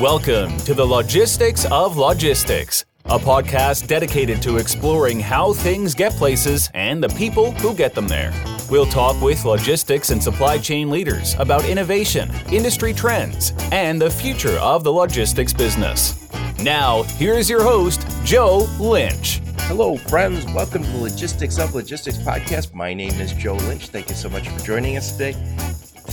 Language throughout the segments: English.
Welcome to the Logistics of Logistics, a podcast dedicated to exploring how things get places and the people who get them there. We'll talk with logistics and supply chain leaders about innovation, industry trends, and the future of the logistics business. Now, here's your host, Joe Lynch. Hello, friends. Welcome to the Logistics of Logistics podcast. My name is Joe Lynch. Thank you so much for joining us today.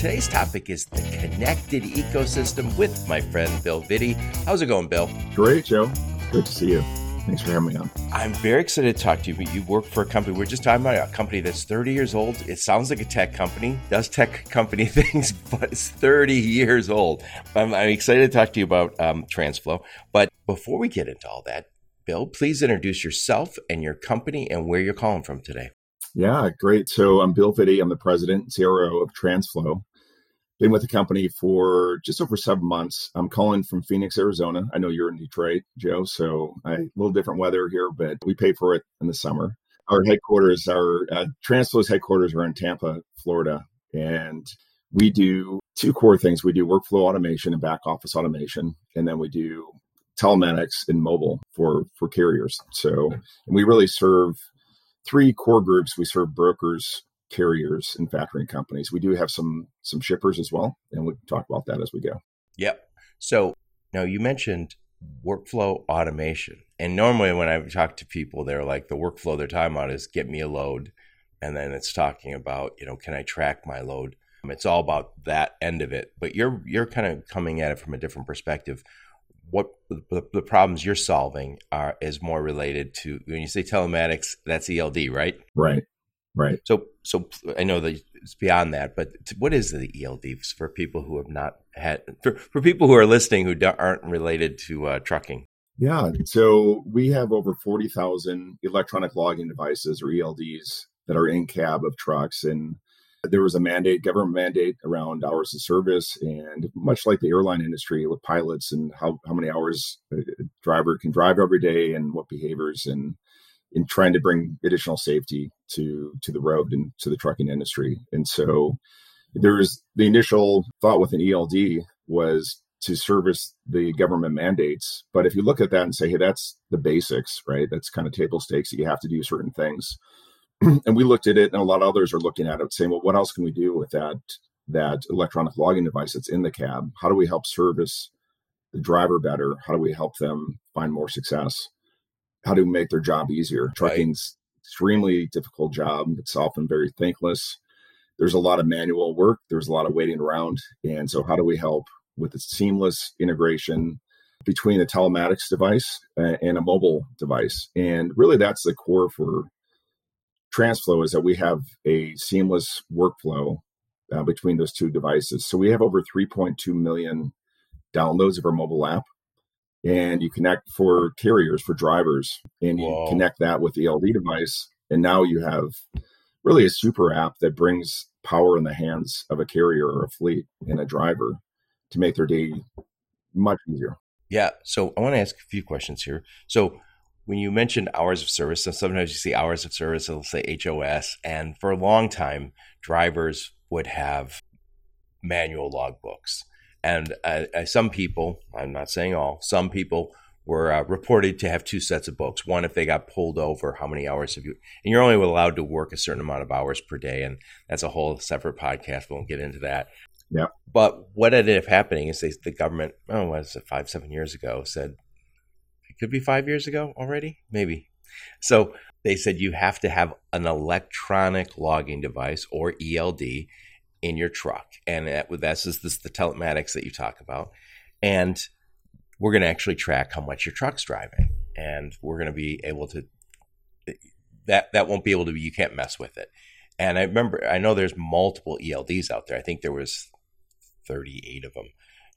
Today's topic is the connected ecosystem with my friend Bill Vitti. How's it going, Bill? Great, Joe. Good to see you. Thanks for having me on. I'm very excited to talk to you. You work for a company. We're just talking about a company that's 30 years old. It sounds like a tech company, does tech company things, but it's 30 years old. I'm, I'm excited to talk to you about um, Transflo. But before we get into all that, Bill, please introduce yourself and your company and where you're calling from today. Yeah, great. So I'm Bill Vitti. I'm the president and CRO of Transflo. Been with the company for just over seven months. I'm calling from Phoenix, Arizona. I know you're in Detroit, Joe, so I, a little different weather here, but we pay for it in the summer. Our headquarters, our uh, Transflo's headquarters are in Tampa, Florida, and we do two core things. We do workflow automation and back office automation, and then we do telematics and mobile for for carriers. So, we really serve three core groups. We serve brokers, carriers and factoring companies. We do have some some shippers as well, and we'll talk about that as we go. Yep. So now you mentioned workflow automation, and normally when I talk to people, they're like the workflow they're talking about is get me a load, and then it's talking about you know can I track my load. Um, it's all about that end of it, but you're you're kind of coming at it from a different perspective. What the, the problems you're solving are is more related to when you say telematics, that's ELD, right? Right. Right. So, so I know that it's beyond that, but what is the ELD for people who have not had for, for people who are listening who aren't related to uh, trucking? Yeah. So we have over forty thousand electronic logging devices or ELDs that are in cab of trucks, and there was a mandate, government mandate around hours of service, and much like the airline industry with pilots and how how many hours a driver can drive every day and what behaviors and in trying to bring additional safety to to the road and to the trucking industry. And so there's the initial thought with an ELD was to service the government mandates. But if you look at that and say, hey, that's the basics, right? That's kind of table stakes that you have to do certain things. and we looked at it, and a lot of others are looking at it, saying, well, what else can we do with that that electronic logging device that's in the cab? How do we help service the driver better? How do we help them find more success? How to make their job easier. Trucking's right. extremely difficult job. It's often very thankless. There's a lot of manual work. There's a lot of waiting around. And so how do we help with the seamless integration between a telematics device and a mobile device? And really that's the core for Transflo is that we have a seamless workflow uh, between those two devices. So we have over 3.2 million downloads of our mobile app and you connect for carriers for drivers and you Whoa. connect that with the ELD device and now you have really a super app that brings power in the hands of a carrier or a fleet and a driver to make their day much easier. Yeah so i want to ask a few questions here. So when you mentioned hours of service so sometimes you see hours of service it'll say hos and for a long time drivers would have manual logbooks and uh, uh, some people, I'm not saying all, some people were uh, reported to have two sets of books. One, if they got pulled over, how many hours have you? And you're only allowed to work a certain amount of hours per day, and that's a whole separate podcast. We won't get into that. Yeah. But what ended up happening is they, the government, oh, was it five, seven years ago, said it could be five years ago already, maybe. So they said you have to have an electronic logging device or ELD in your truck. And that, that's just this, the telematics that you talk about. And we're going to actually track how much your truck's driving. And we're going to be able to, that, that won't be able to be, you can't mess with it. And I remember, I know there's multiple ELDs out there. I think there was 38 of them.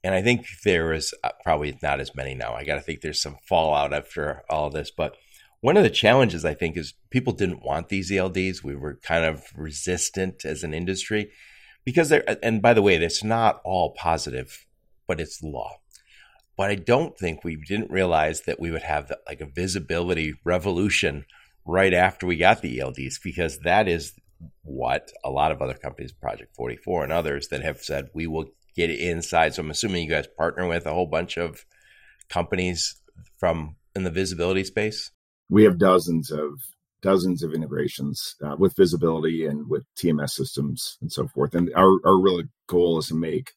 And I think there is uh, probably not as many now. I got to think there's some fallout after all this. But one of the challenges, I think, is people didn't want these ELDs. We were kind of resistant as an industry because there and by the way it's not all positive but it's law but i don't think we didn't realize that we would have the, like a visibility revolution right after we got the elds because that is what a lot of other companies project 44 and others that have said we will get inside. So I'm assuming you guys partner with a whole bunch of companies from in the visibility space. We have dozens of dozens of integrations uh, with visibility and with TMS systems and so forth. And our our real goal is to make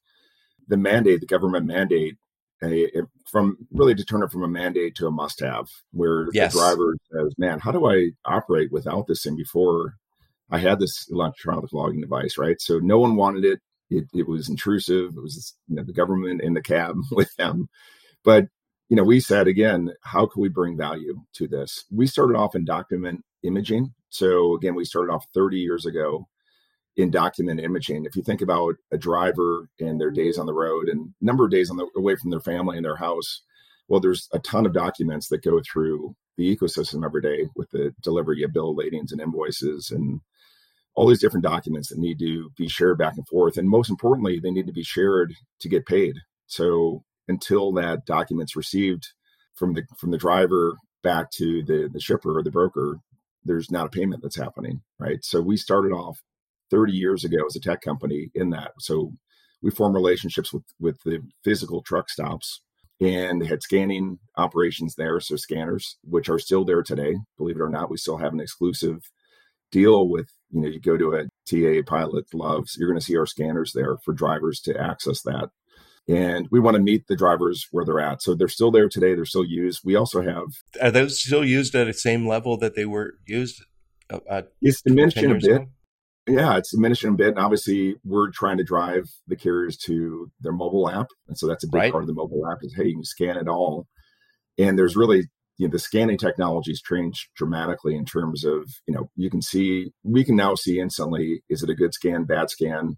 the mandate, the government mandate, a, a, from really to turn it from a mandate to a must have, where yes. the driver says, "Man, how do I operate without this thing?" Before I had this electronic logging device, right? So no one wanted it. It, it was intrusive. It was you know, the government in the cab with them. But you know, we said again, how can we bring value to this? We started off in document imaging. So again, we started off 30 years ago in document imaging. If you think about a driver and their days on the road and number of days on the away from their family and their house, well, there's a ton of documents that go through the ecosystem every day with the delivery of bill ladings and invoices and all these different documents that need to be shared back and forth. And most importantly, they need to be shared to get paid. So until that document's received from the from the driver back to the the shipper or the broker, there's not a payment that's happening, right? So we started off 30 years ago as a tech company in that. So we formed relationships with with the physical truck stops and had scanning operations there, so scanners, which are still there today. Believe it or not, we still have an exclusive deal with you know you go to a TA pilot Love's you're going to see our scanners there for drivers to access that and we want to meet the drivers where they're at so they're still there today they're still used we also have are those still used at the same level that they were used at it's diminishing a bit ago? yeah it's diminishing a bit and obviously we're trying to drive the carriers to their mobile app and so that's a big right. part of the mobile app is hey you can scan it all and there's really you know, the scanning technology has changed dramatically in terms of, you know, you can see, we can now see instantly, is it a good scan, bad scan?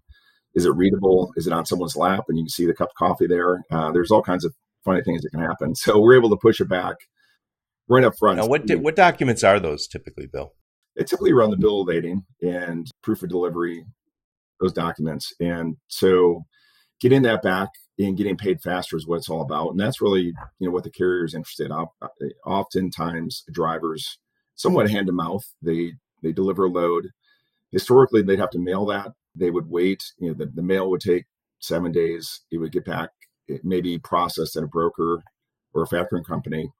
Is it readable? Is it on someone's lap? And you can see the cup of coffee there. Uh, there's all kinds of funny things that can happen. So we're able to push it back right up front. Now, what, di- what documents are those typically, Bill? It's typically around the bill of lading and proof of delivery, those documents. And so getting that back and getting paid faster is what it's all about. And that's really, you know, what the carrier is interested in. Oftentimes drivers somewhat hand to mouth, they, they deliver a load. Historically, they'd have to mail that. They would wait, you know, the, the mail would take seven days. It would get back, it may be processed at a broker or a factoring company.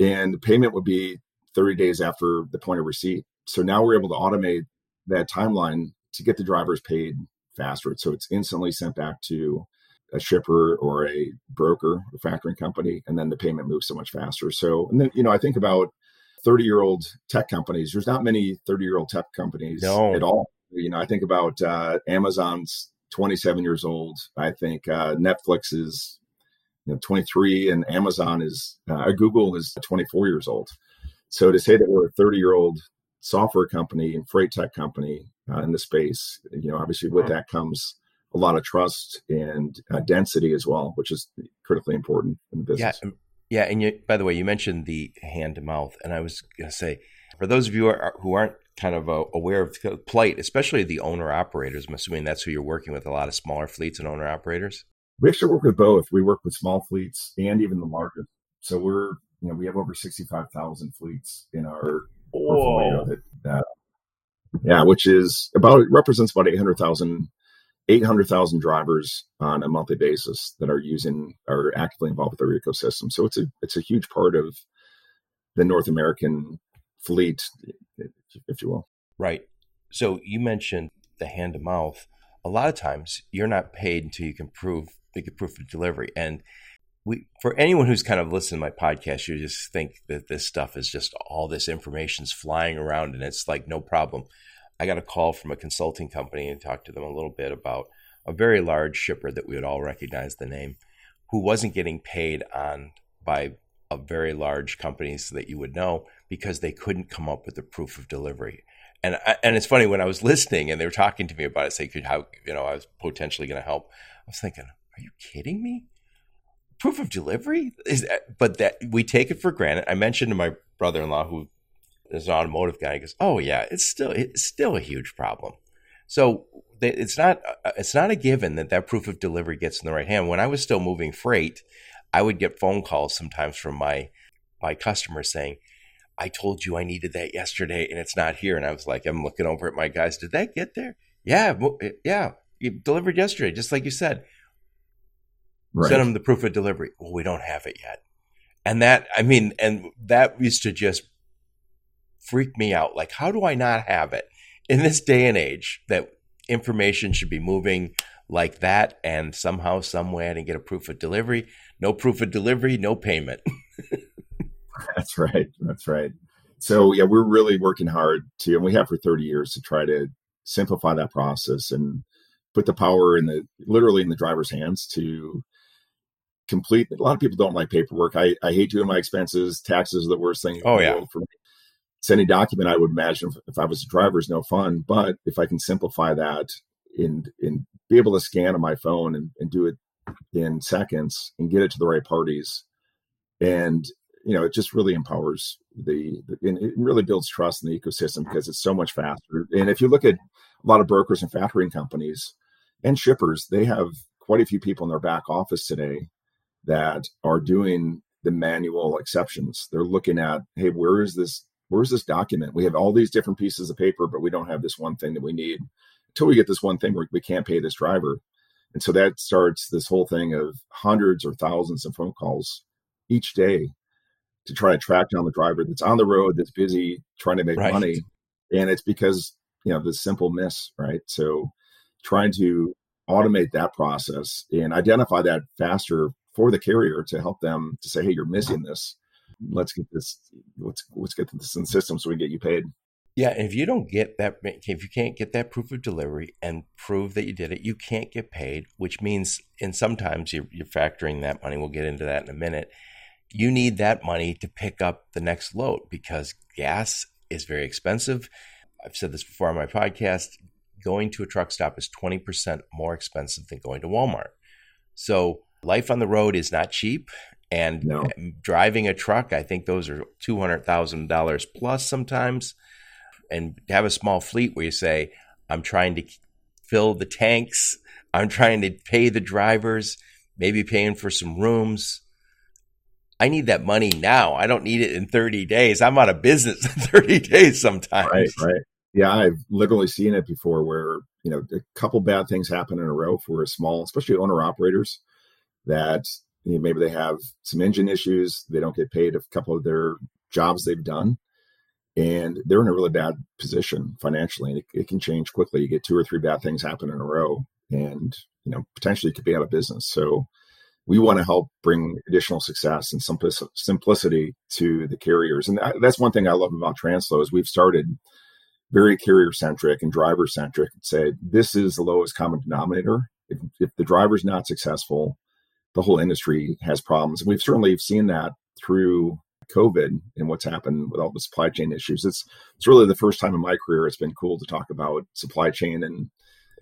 And the payment would be 30 days after the point of receipt. So now we're able to automate that timeline to get the drivers paid faster. So it's instantly sent back to a shipper or a broker or factoring company, and then the payment moves so much faster. So, and then, you know, I think about 30 year old tech companies. There's not many 30 year old tech companies no. at all. You know, I think about uh, Amazon's 27 years old. I think uh, Netflix is you know, 23, and Amazon is uh, Google is 24 years old. So to say that we're a 30 year old software company and freight tech company uh, in the space, you know, obviously with that comes a lot of trust and uh, density as well, which is critically important in the business. Yeah, yeah. And you, by the way, you mentioned the hand to mouth, and I was going to say for those of you who, are, who aren't kind of uh, aware of the plight, especially the owner operators. I'm assuming that's who you're working with a lot of smaller fleets and owner operators. We actually work with both. We work with small fleets and even the largest. So we're you know we have over sixty five thousand fleets in our portfolio. That, uh, yeah, which is about represents about eight hundred thousand 800,000 drivers on a monthly basis that are using are actively involved with our ecosystem. So it's a it's a huge part of the North American fleet, if you will. Right. So you mentioned the hand to mouth. A lot of times you're not paid until you can prove can proof of delivery. And we for anyone who's kind of listening to my podcast, you just think that this stuff is just all this information's flying around and it's like no problem. I got a call from a consulting company and talked to them a little bit about a very large shipper that we would all recognize the name, who wasn't getting paid on by a very large companies that you would know because they couldn't come up with the proof of delivery. And I, and it's funny when I was listening and they were talking to me about it, say, could how you know I was potentially going to help. I was thinking, are you kidding me? Proof of delivery is that, but that we take it for granted. I mentioned to my brother-in-law who is an automotive guy, he goes, "Oh yeah, it's still it's still a huge problem." So it's not it's not a given that that proof of delivery gets in the right hand. When I was still moving freight, I would get phone calls sometimes from my my customers saying, "I told you I needed that yesterday, and it's not here." And I was like, I'm looking over at my guys. Did that get there? Yeah, eh, yeah, you delivered yesterday, just like you said. Right. Send them the proof of delivery. Well, we don't have it yet. And that, I mean, and that used to just freak me out. Like, how do I not have it in this day and age that information should be moving like that and somehow, some way I didn't get a proof of delivery? No proof of delivery, no payment. That's right. That's right. So yeah, we're really working hard to, and we have for 30 years to try to simplify that process and put the power in the literally in the driver's hands to complete. A lot of people don't like paperwork. I, I hate doing my expenses. Taxes are the worst thing. Oh yeah. For me. Sending document, I would imagine if, if I was a driver is no fun. But if I can simplify that and and be able to scan on my phone and, and do it in seconds and get it to the right parties, and you know, it just really empowers the, and it really builds trust in the ecosystem because it's so much faster. And if you look at a lot of brokers and factoring companies and shippers, they have quite a few people in their back office today that are doing the manual exceptions. They're looking at, hey, where is this? Where's this document? We have all these different pieces of paper, but we don't have this one thing that we need. Until we get this one thing, we can't pay this driver. And so that starts this whole thing of hundreds or thousands of phone calls each day to try to track down the driver that's on the road that's busy trying to make right. money. And it's because you know the simple miss right? So trying to automate that process and identify that faster for the carrier to help them to say hey you're missing this. Let's get this let's let's get this in the system so we get you paid. Yeah if you don't get that if you can't get that proof of delivery and prove that you did it you can't get paid which means and sometimes you're, you're factoring that money we'll get into that in a minute you need that money to pick up the next load because gas is very expensive. I've said this before on my podcast. Going to a truck stop is 20% more expensive than going to Walmart. So life on the road is not cheap. And no. driving a truck, I think those are $200,000 plus sometimes. And to have a small fleet where you say, I'm trying to fill the tanks, I'm trying to pay the drivers, maybe paying for some rooms I need that money now. I don't need it in 30 days. I'm out of business in 30 days sometimes. Right, right. Yeah, I've literally seen it before where, you know, a couple bad things happen in a row for a small, especially owner operators that you know, maybe they have some engine issues. They don't get paid a couple of their jobs they've done. And they're in a really bad position financially. And it, it can change quickly. You get two or three bad things happen in a row and, you know, potentially could be out of business. So, we want to help bring additional success and simplicity to the carriers. And that's one thing I love about Transflo is we've started very carrier centric and driver centric and say this is the lowest common denominator. If, if the driver's not successful, the whole industry has problems. And we've certainly seen that through COVID and what's happened with all the supply chain issues. It's it's really the first time in my career it's been cool to talk about supply chain and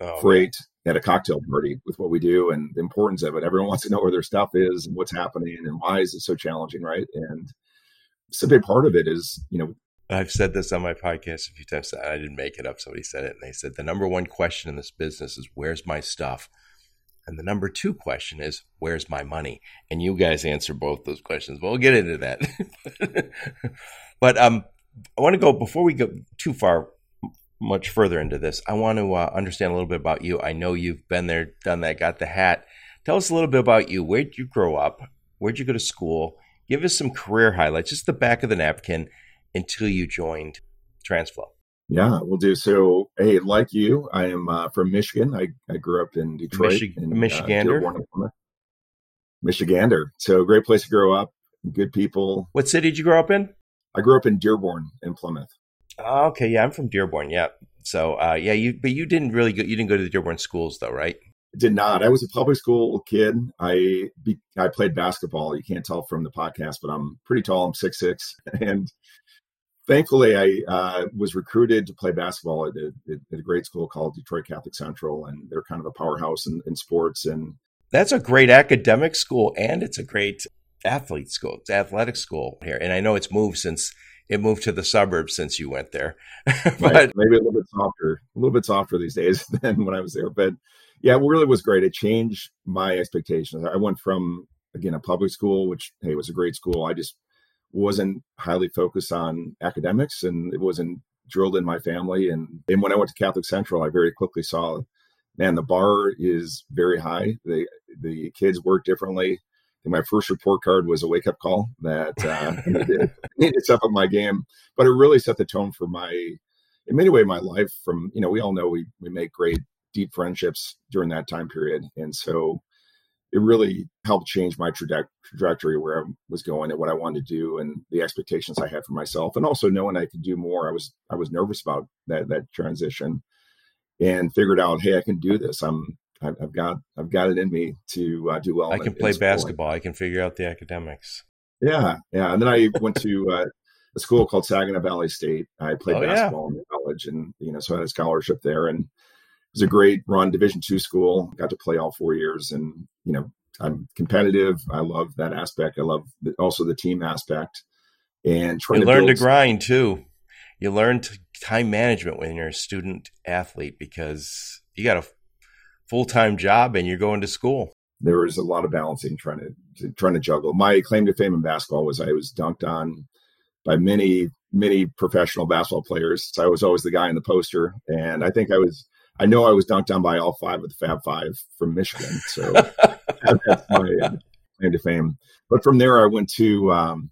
oh, freight at a cocktail party with what we do and the importance of it. Everyone wants to know where their stuff is and what's happening and why is it so challenging, right? And it's a big part of it is, you know, I've said this on my podcast a few times. I didn't make it up. Somebody said it, and they said the number one question in this business is where's my stuff, and the number two question is where's my money. And you guys answer both those questions. Well, get into that. but um, I want to go before we go too far much further into this, I want to uh, understand a little bit about you. I know you've been there, done that, got the hat. Tell us a little bit about you. Where'd you grow up? Where'd you go to school? Give us some career highlights, just the back of the napkin until you joined Transflo. Yeah, we'll do. So, hey, like you, I am uh, from Michigan. I, I grew up in Detroit. Michi- in, Michigander. Uh, Michigander. So, great place to grow up. Good people. What city did you grow up in? I grew up in Dearborn in Plymouth. Okay, yeah, I'm from Dearborn. Yeah, so uh, yeah, you but you didn't really go, you didn't go to the Dearborn schools though, right? Did not. I was a public school kid. I be, I played basketball. You can't tell from the podcast, but I'm pretty tall. I'm six six, and thankfully, I uh, was recruited to play basketball at a, at a, great school called Detroit Catholic Central, and they're kind of a powerhouse in, in sports. And that's a great academic school, and it's a great athlete school. It's athletic school here, and I know it's moved since it moved to the suburbs since you went there. but right. maybe a little bit softer, a little bit softer these days than when I was there. But yeah, it really was great. It changed my expectations. I went from again a public school, which hey was a great school. I just wasn't highly focused on academics, and it wasn't drilled in my family. And and when I went to Catholic Central, I very quickly saw man, the bar is very high. The the kids work differently. My first report card was a wake up call that uh, needed, needed up my game, but it really set the tone for my, in many ways, my life. From you know, we all know we we make great deep friendships during that time period, and so it really helped change my traje- trajectory where I was going and what I wanted to do and the expectations I had for myself, and also knowing I could do more. I was I was nervous about that that transition, and figured out, hey, I can do this. I'm I've got I've got it in me to uh, do well. I can play basketball. I can figure out the academics. Yeah, yeah. And then I went to uh, a school called Saginaw Valley State. I played oh, basketball yeah. in college, and you know, so I had a scholarship there, and it was a great run. Division two school. Got to play all four years, and you know, I'm competitive. I love that aspect. I love the, also the team aspect, and trying you to learn to grind too. You learn time management when you're a student athlete because you got a full time job and you're going to school. There was a lot of balancing trying to trying to juggle. My claim to fame in basketball was I was dunked on by many many professional basketball players. So I was always the guy in the poster, and I think I was. I know I was dunked on by all five of the Fab Five from Michigan. So that's my uh, claim to fame. But from there, I went to. Um,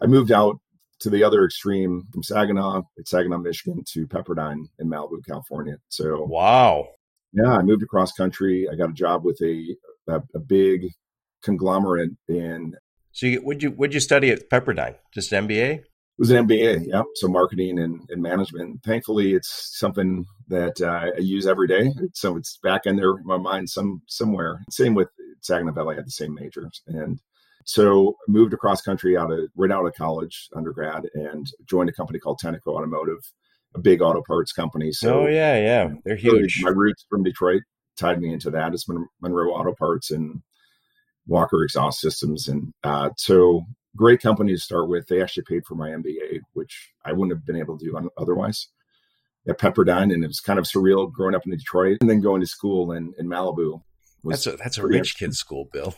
I moved out to the other extreme from Saginaw, Saginaw, Michigan, to Pepperdine in Malibu, California. So wow, yeah, I moved across country. I got a job with a a, a big conglomerate in. So you, would you would you study at Pepperdine? Just MBA? It was an MBA, yeah. So marketing and, and management. Thankfully, it's something that uh, I use every day. So it's back in there in my mind some somewhere. Same with Saginaw Valley. I had the same majors, and so moved across country out of right out of college, undergrad, and joined a company called Tenneco Automotive a big auto parts company. So oh yeah, yeah, they're huge. My roots from Detroit tied me into that. It's Monroe Auto Parts and Walker Exhaust Systems, and uh, so great company to start with. They actually paid for my MBA, which I wouldn't have been able to do otherwise. At Pepperdine, and it was kind of surreal growing up in Detroit and then going to school in, in Malibu. That's a that's a rich kid school, Bill.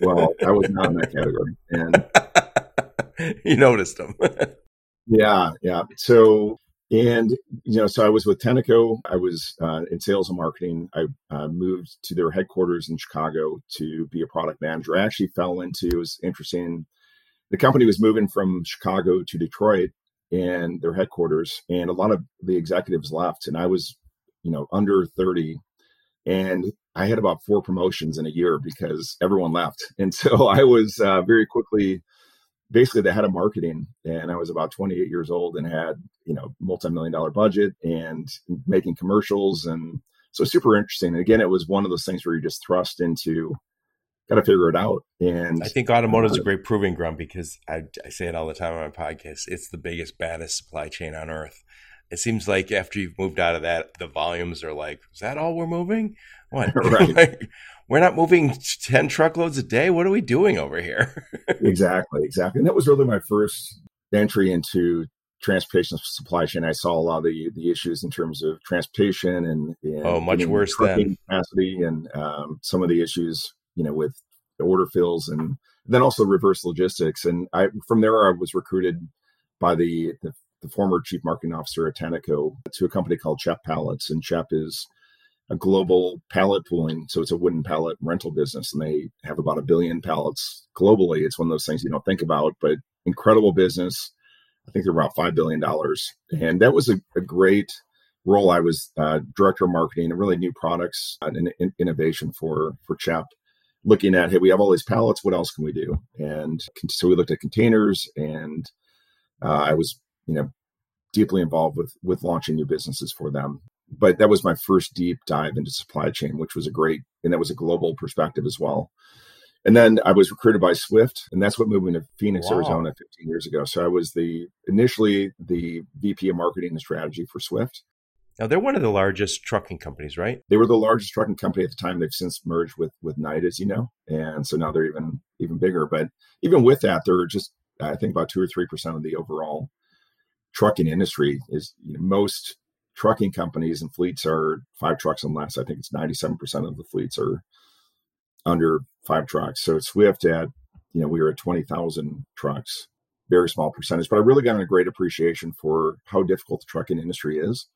well, I was not in that category, and you noticed them. yeah, yeah. So and you know, so I was with Tenneco. I was uh, in sales and marketing. I uh, moved to their headquarters in Chicago to be a product manager. I actually fell into it was interesting. The company was moving from Chicago to Detroit and their headquarters, and a lot of the executives left, and I was, you know, under thirty, and I had about four promotions in a year because everyone left, and so I was uh, very quickly basically the head of marketing and i was about 28 years old and had you know multi-million dollar budget and making commercials and so super interesting. And again it was one of those things where you just thrust into got to figure it out and i think automotive is a great proving ground because I, I say it all the time on my podcast it's the biggest baddest supply chain on earth. It seems like after you've moved out of that the volumes are like is that all we're moving what right we're not moving 10 truckloads a day. What are we doing over here? exactly, exactly. And that was really my first entry into transportation supply chain. I saw a lot of the, the issues in terms of transportation and, and oh, much worse than capacity and um, some of the issues, you know, with the order fills and then also reverse logistics. And I, from there, I was recruited by the, the, the former chief marketing officer at Tenneco to a company called CHEP Pallets. And CHEP is a global pallet pooling. So it's a wooden pallet rental business, and they have about a billion pallets globally. It's one of those things you don't think about, but incredible business. I think they're about five billion dollars, and that was a, a, great role. I was uh, director of marketing and really new products and in, innovation for for CHEP. Looking at hey, we have all these pallets. What else can we do? And so we looked at containers, and uh, I was you know deeply involved with with launching new businesses for them but that was my first deep dive into supply chain, which was a great, and that was a global perspective as well. And then I was recruited by Swift, and that's what moved me to Phoenix, wow. Arizona 15 years ago. So I was the initially the VP of marketing and strategy for Swift. Now they're one of the largest trucking companies, right? They were the largest trucking company at the time. They've since merged with with Knight, as you know, and so now they're even even bigger. But even with that, they're just I think about two or three percent of the overall trucking industry. Is you know, most trucking companies and fleets are five trucks and less. I think it's 97% of the fleets are under five trucks. So Swift at, you know, we were at 20,000 trucks, very small percentage, but I really got a great appreciation for how difficult the trucking industry is,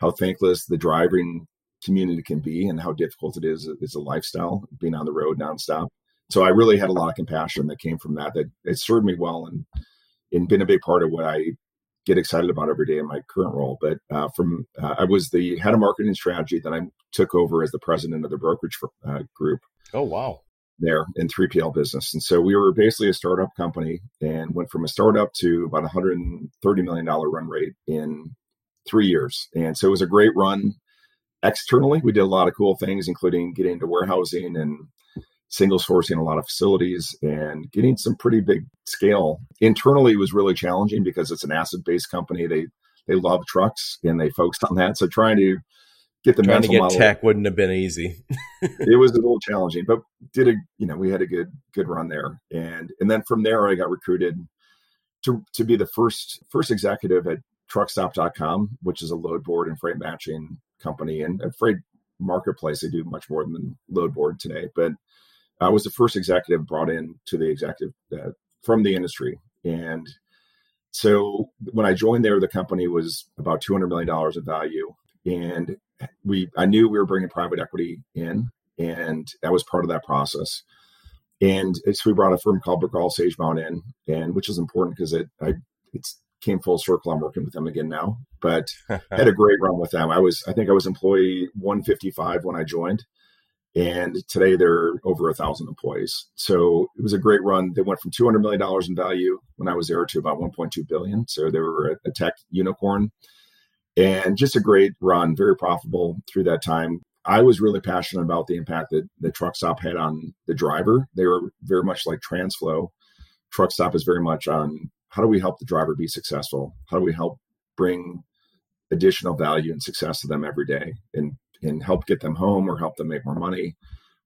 how thankless the driving community can be and how difficult it is as a lifestyle being on the road nonstop. So I really had a lot of compassion that came from that. That it served me well and and been a big part of what I get excited about every day in my current role. But uh, from uh, I was the head of marketing strategy. Then I took over as the president of the brokerage uh, group. Oh wow! There in 3PL business, and so we were basically a startup company and went from a startup to about 130 million dollar run rate in three years. And so it was a great run. Externally, we did a lot of cool things, including getting into warehousing and single sourcing a lot of facilities and getting some pretty big scale. Internally was really challenging because it's an asset based company. They they love trucks and they focused on that. So trying to get the trying to get model, tech wouldn't have been easy. it was a little challenging, but did a you know we had a good good run there, and and then from there I got recruited to to be the first first executive at Truckstop.com, which is a load board and freight matching company and a freight marketplace. They do much more than load board today, but I was the first executive brought in to the executive uh, from the industry. And so when I joined there, the company was about $200 million of value. And we, I knew we were bringing private equity in, and that was part of that process. And so we brought a firm called Bregal Sagemount in, and which is important because it, I, it's came full circle. I'm working with them again now, but had a great run with them. I was, I think I was employee 155 when I joined and today they're over a thousand employees. So it was a great run. They went from two hundred million dollars in value when I was there to about one point two billion. So they were a, tech unicorn, and just a great run, very profitable through that time. I was really passionate about the impact that the truck stop had on the driver. They were very much like Transflo. Truck stop is very much on how do we help the driver be successful? How do we help bring additional value and success to them every day? And and help get them home or help them make more money,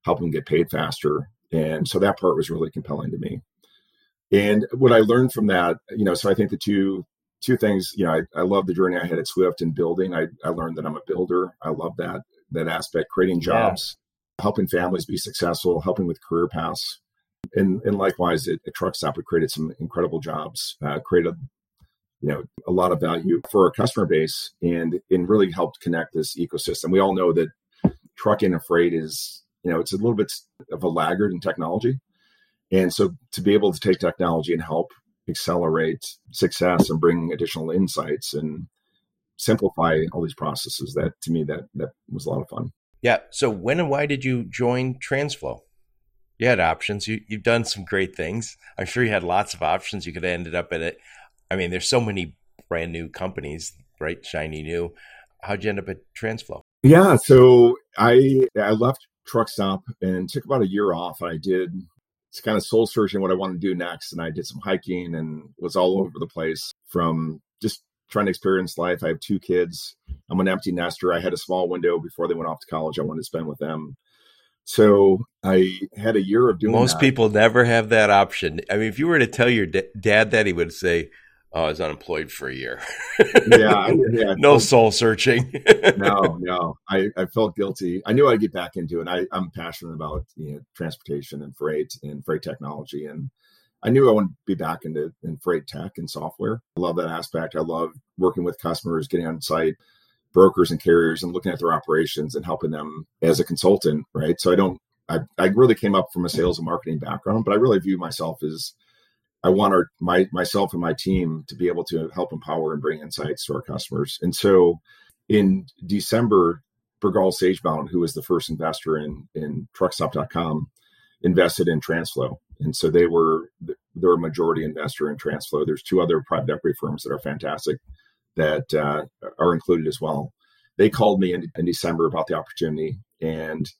help them get paid faster. And so that part was really compelling to me. And what I learned from that, you know, so I think the two two things, you know, I, I love the journey I had at Swift in building. I, I learned that I'm a builder. I love that that aspect, creating jobs, yeah. helping families be successful, helping with career paths. And, and likewise at, at Truck Stop, we created some incredible jobs, uh, created you know a lot of value for our customer base and and really helped connect this ecosystem. We all know that trucking and freight is you know it's a little bit of a laggard in technology. And so to be able to take technology and help accelerate success and bring additional insights and simplify all these processes that to me that that was a lot of fun. Yeah. So when and why did you join Transflo? You had options. You, you've done some great things. I'm sure you had lots of options. You could have ended up at it I mean, there's so many brand new companies, right? Shiny new. How'd you end up at Transflo? Yeah, so I I left Truck Stop and took about a year off. I did it's kind of soul searching what I want to do next, and I did some hiking and was all over the place from just trying to experience life. I have two kids. I'm an empty nester. I had a small window before they went off to college. I wanted to spend with them. So I had a year of doing. Most that. people never have that option. I mean, if you were to tell your d- dad that, he would say, oh, I was unemployed for a year. yeah, yeah. no soul searching. no, no. I, I felt guilty. I knew I'd get back into it. I, I'm passionate about you know, transportation and freight and freight technology, and I knew I wanted to be back into in freight tech and software. I love that aspect. I love working with customers, getting on site, brokers and carriers, and looking at their operations and helping them as a consultant. Right. So I don't. I, I really came up from a sales and marketing background, but I really view myself as I want our my myself and my team to be able to help empower and bring insights to our customers. And so in December, Bregal Sagemount, who was the first investor in in truckstop.com, invested in Transflo. And so they were they're a majority investor in Transflo. There's two other private equity firms that are fantastic that uh, are included as well. They called me in, in December about the opportunity and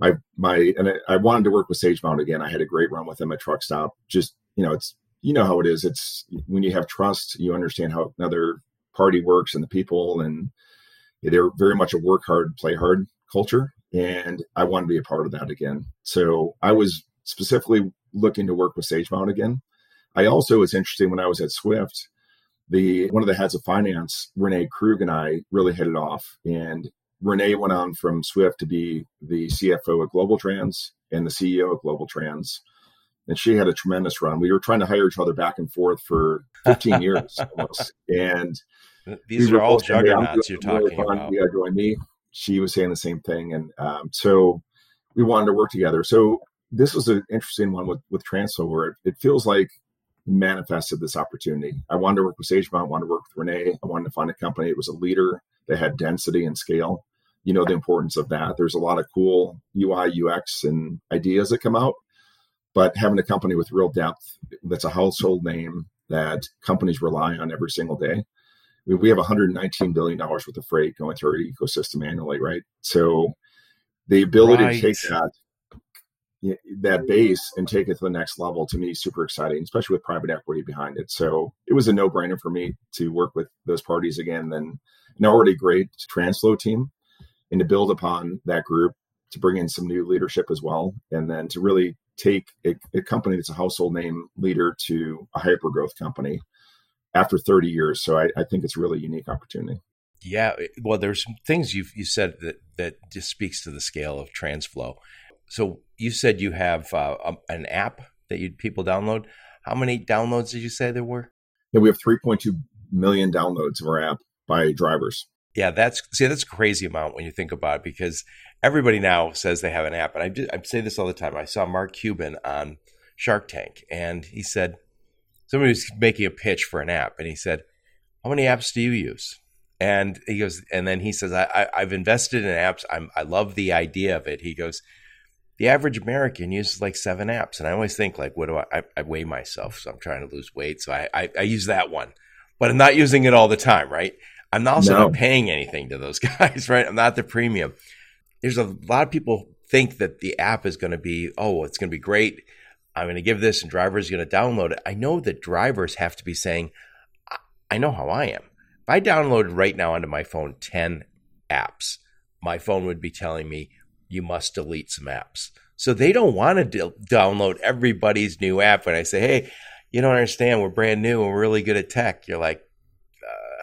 my my and I, I wanted to work with Sagemount again. I had a great run with them at Truck Stop. Just you know, it's you know how it is. It's when you have trust, you understand how another party works and the people, and they're very much a work hard, play hard culture. And I want to be a part of that again. So I was specifically looking to work with Sagemount again. I also was interesting when I was at Swift. The one of the heads of finance, Renee Krug, and I really hit it off. And Renee went on from Swift to be the CFO at GlobalTranz and the CEO of GlobalTranz and she had a tremendous run. We were trying to hire each other back and forth for 15 years almost. And these we are all juggernauts you're talking really about. To join me. she was saying the same thing, and um, so we wanted to work together. So this was an interesting one with with Transflo, where it, it feels like manifested this opportunity. I wanted to work with Sagemount, I wanted to work with Renee. I wanted to find a company that was a leader that had density and scale. You know the importance of that. There's a lot of cool UI, UX, and ideas that come out, but having a company with real depth that's a household name that companies rely on every single day. We have 119 billion dollars worth of freight going through our ecosystem annually, right? So the ability right. to take that that base and take it to the next level to me super exciting especially with private equity behind it so it was a no-brainer for me to work with those parties again then an already great transflo team and to build upon that group to bring in some new leadership as well and then to really take a, a company that's a household name leader to a hyper growth company after 30 years so I, I think it's a really unique opportunity yeah well there's things you've you said that that just speaks to the scale of Transflo. so you said you have uh, um, an app that you people download. How many downloads did you say there were? Yeah, we have 3.2 million downloads of our app by drivers. Yeah, that's see that's a crazy amount when you think about it because everybody now says they have an app, and I, I say this all the time. I saw Mark Cuban on Shark Tank, and he said somebody was making a pitch for an app, and he said, "How many apps do you use?" And he goes, and then he says, I, I, have invested in apps. I'm, I love the idea of it." He goes, the average American uses like seven apps. And I always think like, what do I, I, I weigh myself. So I'm trying to lose weight. So I, I, I, use that one, but I'm not using it all the time. Right. I'm also no. not paying anything to those guys. Right. I'm not the premium. There's a lot of people think that the app is going to be, oh, it's going to be great. I'm going to give this and drivers are going to download it. I know that drivers have to be saying, I know how I am. If I downloaded right now onto my phone 10 apps, my phone would be telling me you must delete some apps. So they don't want to d- download everybody's new app. When I say, hey, you don't understand, we're brand new and we're really good at tech, you're like,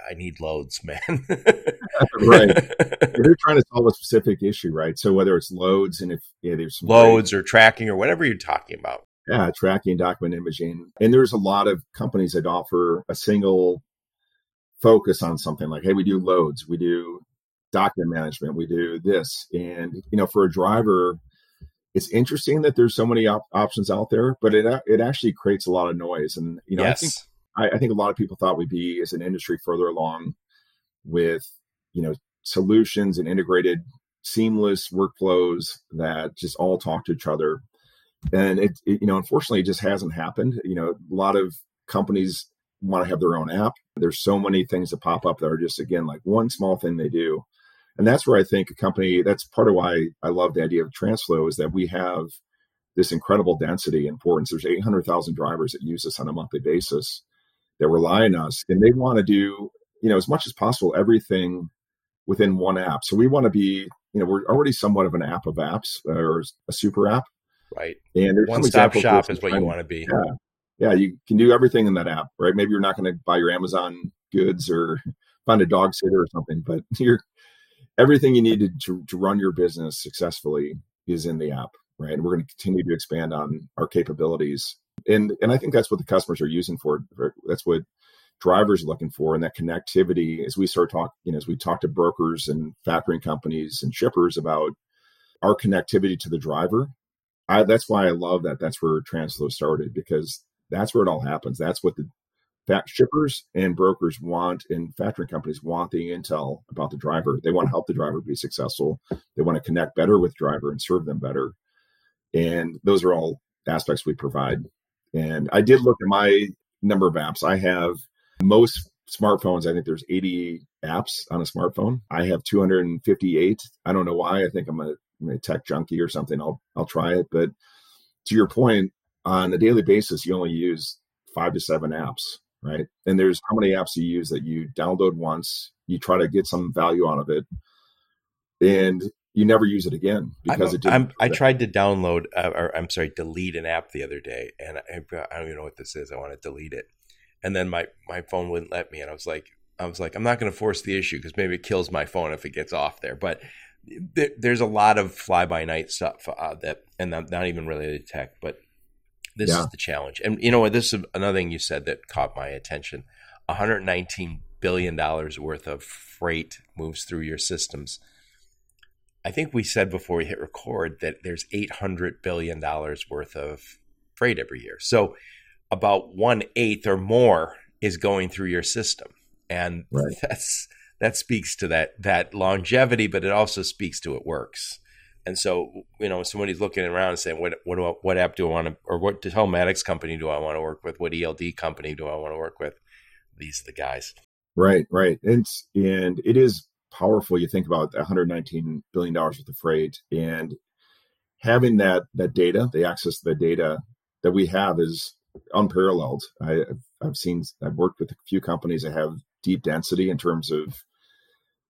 I need loads, man. right. They're trying to solve a specific issue, right? So whether it's loads and if yeah, there's loads or tracking or whatever you're talking about. Yeah, tracking, document imaging. And there's a lot of companies that offer a single focus on something like, hey, we do loads, we do document management, we do this. And, you know, for a driver, it's interesting that there's so many op- options out there, but it it actually creates a lot of noise. And, you know, yes. I think I, I think a lot of people thought we'd be as an industry further along with, you know, solutions and integrated seamless workflows that just all talk to each other. And it, it you know, unfortunately, it just hasn't happened. You know, a lot of companies want to have their own app. There's so many things that pop up that are just again like one small thing they do and that's where I think a company, that's part of why I love the idea of Transflo is that we have this incredible density and importance. There's 800,000 drivers that use this on a monthly basis that rely on us and they want to do, you know, as much as possible, everything within one app. So we want to be, you know, we're already somewhat of an app of apps uh, or a super app. Right. And one stop shop is what you want to be. Yeah. Yeah. You can do everything in that app, right? Maybe you're not going to buy your Amazon goods or find a dog sitter or something, but you're everything you need to, to run your business successfully is in the app, right? And we're going to continue to expand on our capabilities. And and I think that's what the customers are using for. That's what drivers are looking for, and that connectivity. As we start talk, you know, as we talk to brokers and factoring companies and shippers about our connectivity to the driver, I, that's why I love that. That's where Transflo started because that's where it all happens. That's what the shippers and brokers want and factoring companies want the intel about the driver. They want to help the driver be successful. They want to connect better with driver and serve them better. And those are all aspects we provide. And I did look at my number of apps. I have most smartphones. I think there's 80 apps on a smartphone. I have 258. I don't know why. I think I'm a, I'm a tech junkie or something. I'll I'll try it. But to your point, on a daily basis, you only use five to seven apps right? And there's how many apps you use that you download once, you try to get some value out of it, and you never use it again because it didn't. i tried to download, uh, or I'm sorry, delete an app the other day, and I, I don't even know what this is. I want to delete it, and then my my phone wouldn't let me, and I was like, I was like, I'm not going to force the issue because maybe it kills my phone if it gets off there, but. there's a lot of fly by night stuff uh, that, and not, not even related to tech, but this yeah. is the challenge. And you know what? This is another thing you said that caught my attention. 119 billion dollars worth of freight moves through your systems. I think we said before we hit record that there's $800 billion worth of freight every year. So about one eighth or more is going through your system. And right. that's that speaks to that that longevity, but it also speaks to it works. And so, you know, somebody's looking around and saying, "What what do I, what app do I want to, or what telematics company do I want to work with? What ELD company do I want to work with?" These are the guys. Right, right. And and it is powerful. You think about 119 billion dollars worth of freight, and having that that data, the access to the data that we have is unparalleled. I, I've seen, I've worked with a few companies that have deep density in terms of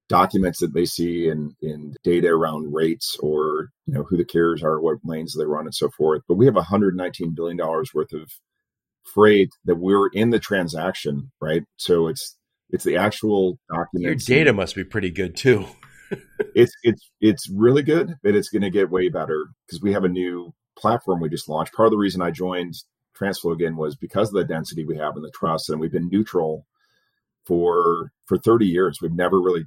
documents that they see and, in data around rates or you know who the carriers are, what lanes they run, and so forth. But we have 119 billion dollars worth of freight that we're in the transaction, right? So it's it's the actual document. Your data must be pretty good too. it's it's it's really good, but it's going to get way better because we have a new platform we just launched. Part of the reason I joined Transflo again was because of the density we have in the trust, and we've been neutral for for 30 years. We've never really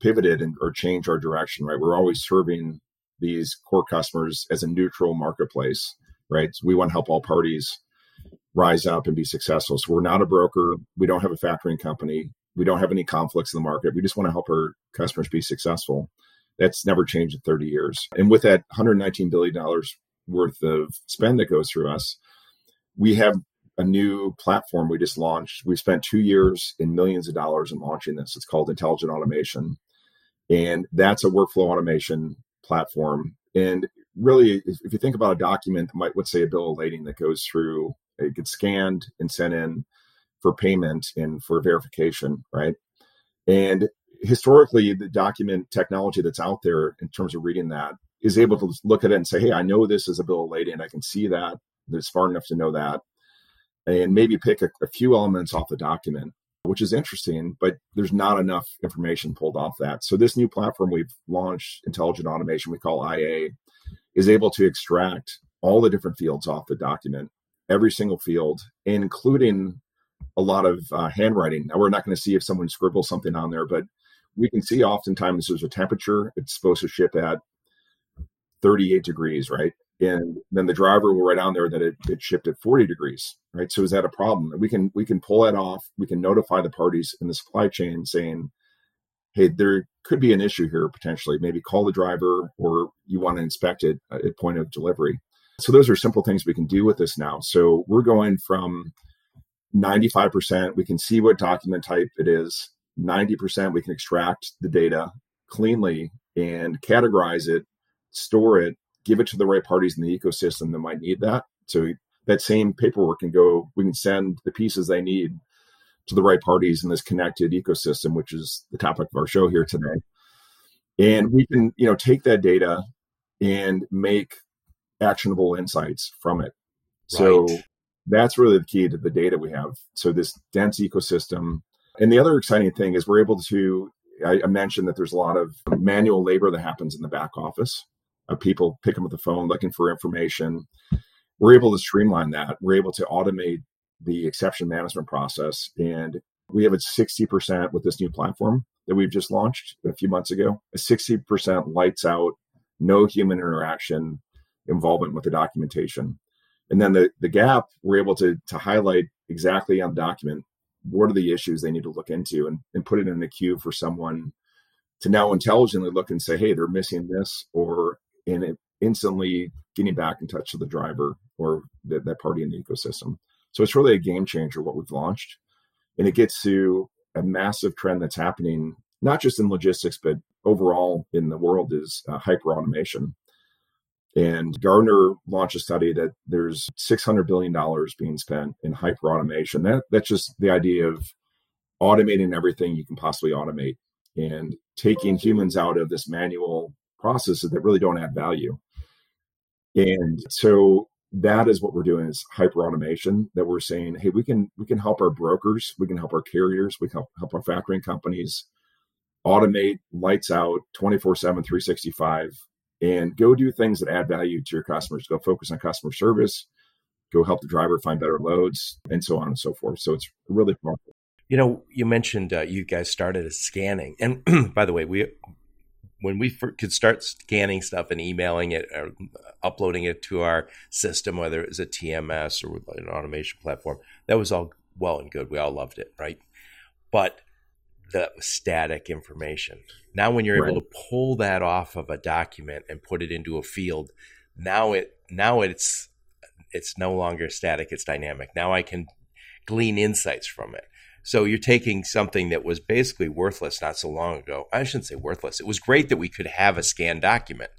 pivoted and, or changed our direction. Right, we're always serving these core customers as a neutral marketplace. Right, so we want to help all parties rise up and be successful. So we're not a broker. We don't have a factoring company. We don't have any conflicts in the market. We just want to help our customers be successful. That's never changed in 30 years. And with that $119 billion worth of spend that goes through us, we have a new platform we just launched. We spent two years and millions of dollars in launching this. It's called Intelligent Automation. And that's a workflow automation platform. And really, if you think about a document might, let's say, a bill of lading that goes through, it gets scanned and sent in for payment and for verification, right? And historically, the document technology that's out there in terms of reading that is able to look at it and say, hey, I know this is a bill of lading. I can see that that's far enough to know that, and maybe pick a, a few elements off the document, which is interesting, but there's not enough information pulled off that. So this new platform we've launched, Intelligent Automation, we call IA, is able to extract all the different fields off the document, every single field, including a lot of uh, handwriting. Now we're not going to see if someone scribbles something on there, but we can see oftentimes there's a temperature. It's supposed to ship at 38 degrees, right? and then the driver will write on there that it, it shipped at 40 degrees right so is that a problem we can we can pull that off we can notify the parties in the supply chain saying hey there could be an issue here potentially maybe call the driver or you want to inspect it at point of delivery so those are simple things we can do with this now so we're going from 95% we can see what document type it is 90% we can extract the data cleanly and categorize it store it give it to the right parties in the ecosystem that might need that. So that same paperwork can go, we can send the pieces they need to the right parties in this connected ecosystem, which is the topic of our show here today. And we can, you know, take that data and make actionable insights from it. Right. So that's really the key to the data we have. So this dense ecosystem. And the other exciting thing is we're able to, I mentioned that there's a lot of manual labor that happens in the back office of people picking up the phone looking for information. We're able to streamline that. We're able to automate the exception management process. And we have it 60% with this new platform that we've just launched a few months ago. a 60% lights out, no human interaction involvement with the documentation. And then the, the gap, we're able to, to highlight exactly on the document what are the issues they need to look into and, and put it in the queue for someone to now intelligently look and say, hey, they're missing this, or and it instantly getting back in touch with the driver or the, that party in the ecosystem. So it's really a game changer what we've launched. And it gets to a massive trend that's happening, not just in logistics, but overall in the world is uh, hyper automation. And Gartner launched a study that there's $600 billion being spent in hyper automation. That, that's just the idea of automating everything you can possibly automate and taking humans out of this manual processes that really don't add value. And so that is what we're doing is hyper automation that we're saying, hey, we can we can help our brokers, we can help our carriers, we can help, help our factoring companies automate lights out 24 7 365 and go do things that add value to your customers go focus on customer service go help the driver find better loads and so on and so forth so it's really powerful you know you mentioned uh, you guys started as scanning and by the way we when we could start scanning stuff and emailing it or uploading it to our system, whether it was a TMS or an automation platform, that was all well and good. We all loved it, right? But the static information. Now, when you're right. able to pull that off of a document and put it into a field, now it now it's it's no longer static; it's dynamic. Now I can glean insights from it. So you're taking something that was basically worthless not so long ago. I shouldn't say worthless. It was great that we could have a scanned document.